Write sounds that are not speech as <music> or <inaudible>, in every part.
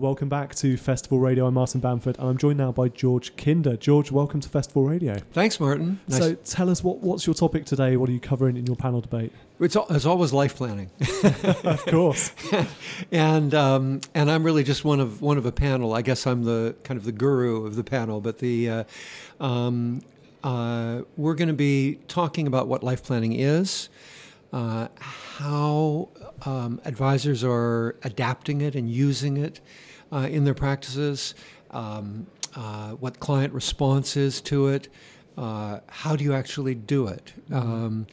Welcome back to Festival Radio. I'm Martin Bamford, and I'm joined now by George Kinder. George, welcome to Festival Radio. Thanks, Martin. Nice. So, tell us what, what's your topic today? What are you covering in your panel debate? It's, it's always life planning, <laughs> <laughs> of course. and um, and I'm really just one of one of a panel. I guess I'm the kind of the guru of the panel. But the uh, um, uh, we're going to be talking about what life planning is. Uh, how um, advisors are adapting it and using it uh, in their practices, um, uh, what client response is to it, uh, how do you actually do it. Mm-hmm. Um,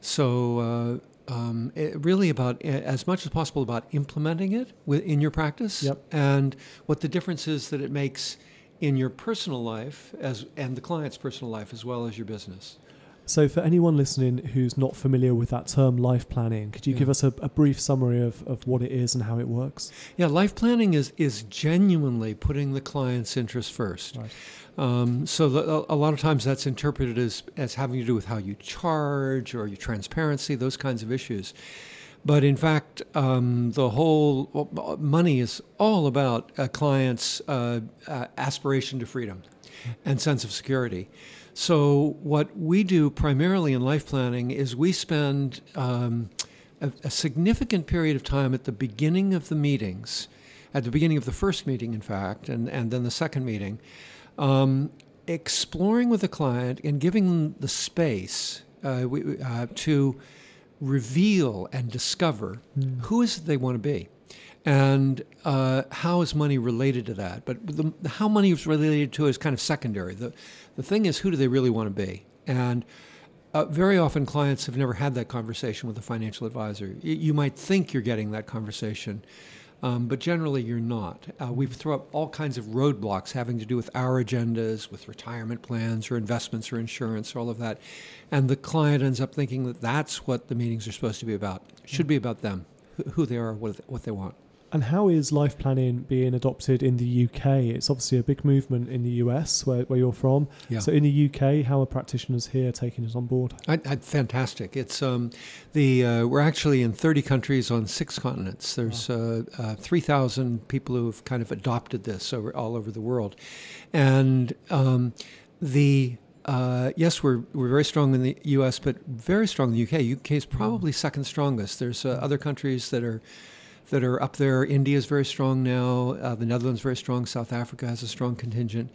so, uh, um, it really about as much as possible about implementing it in your practice yep. and what the difference is that it makes in your personal life as and the client's personal life as well as your business. So, for anyone listening who's not familiar with that term life planning, could you yeah. give us a, a, brief summary of, of what it is and how it works? Yeah, life planning is, is genuinely putting the client's interest first. Right. Um, so, the, a lot of times that's interpreted as, as having to do with how you charge or your transparency, those kinds of issues. But in fact, um, the whole money is all about a client's uh, aspiration to freedom and sense of security. So, what we do primarily in life planning is we spend um, a, a, significant period of time at the beginning of the meetings, at the beginning of the first meeting, in fact, and, and then the second meeting, um, exploring with the client and giving them the space uh, we, uh, to reveal and discover mm. who is it they want to be and uh, how is money related to that? But the, how money is related to is kind of secondary. The, the thing is, who do they really want to be? And uh, very often, clients have never had that conversation with a financial advisor. You might think you're getting that conversation, um, but generally you're not. Uh, we throw up all kinds of roadblocks having to do with our agendas, with retirement plans or investments or insurance, or all of that. And the client ends up thinking that that's what the meetings are supposed to be about. Should be about them, who they are, what they want. And how is life planning being adopted in the UK? It's obviously a big movement in the US, where, where you're from. Yeah. So in the UK, how are practitioners here taking it on board? I, I, fantastic! It's um, the uh, we're actually in 30 countries on six continents. There's wow. uh, uh, 3,000 people who have kind of adopted this over all over the world, and um, the uh, yes, we're we're very strong in the U.S., but very strong in the U.K. U.K. is probably second strongest. There's uh, other countries that are that are up there. India is very strong now. Uh, the Netherlands very strong. South Africa has a strong contingent.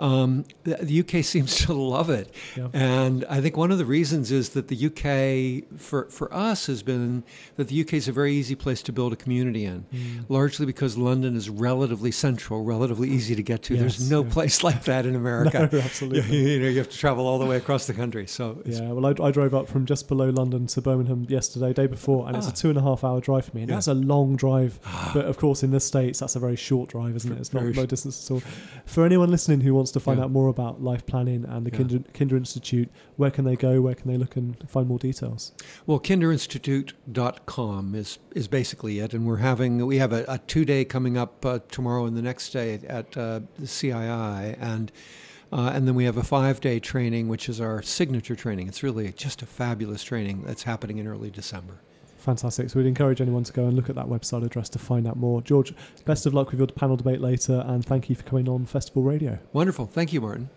Um, the, UK <laughs> seems to love it, yeah. and I think one of the reasons is that the UK, for for us, has been that the UK is a very easy place to build a community in, mm. largely because London is relatively central, relatively easy to get to. Yes, There's no yeah. place <laughs> like that in America. <laughs> no, absolutely. You, you, know, you have to travel all the way across the country. So yeah, well, I, I, drove up from just below London to Birmingham yesterday, day before, and ah. it's a ah. two and a half hour drive for me, and yeah. that's a long drive. Ah. But of course, in the states, that's a very short drive, isn't it? It's not low distance at all. For anyone listening who wants to find out more about about life planning and the yeah. Kinder, Kinder Institute, where can they go? Where can they look and find more details? Well, kinderinstitute.com is is basically it, and we're having we have a, a two day coming up uh, tomorrow and the next day at uh, the CII, and uh, and then we have a five day training, which is our signature training. It's really just a fabulous training that's happening in early December. Fantastic. So we'd encourage anyone to go and look at that website address to find out more. George, best of luck with your panel debate later, and thank you for coming on Festival Radio. Wonderful. Thank you, Martin.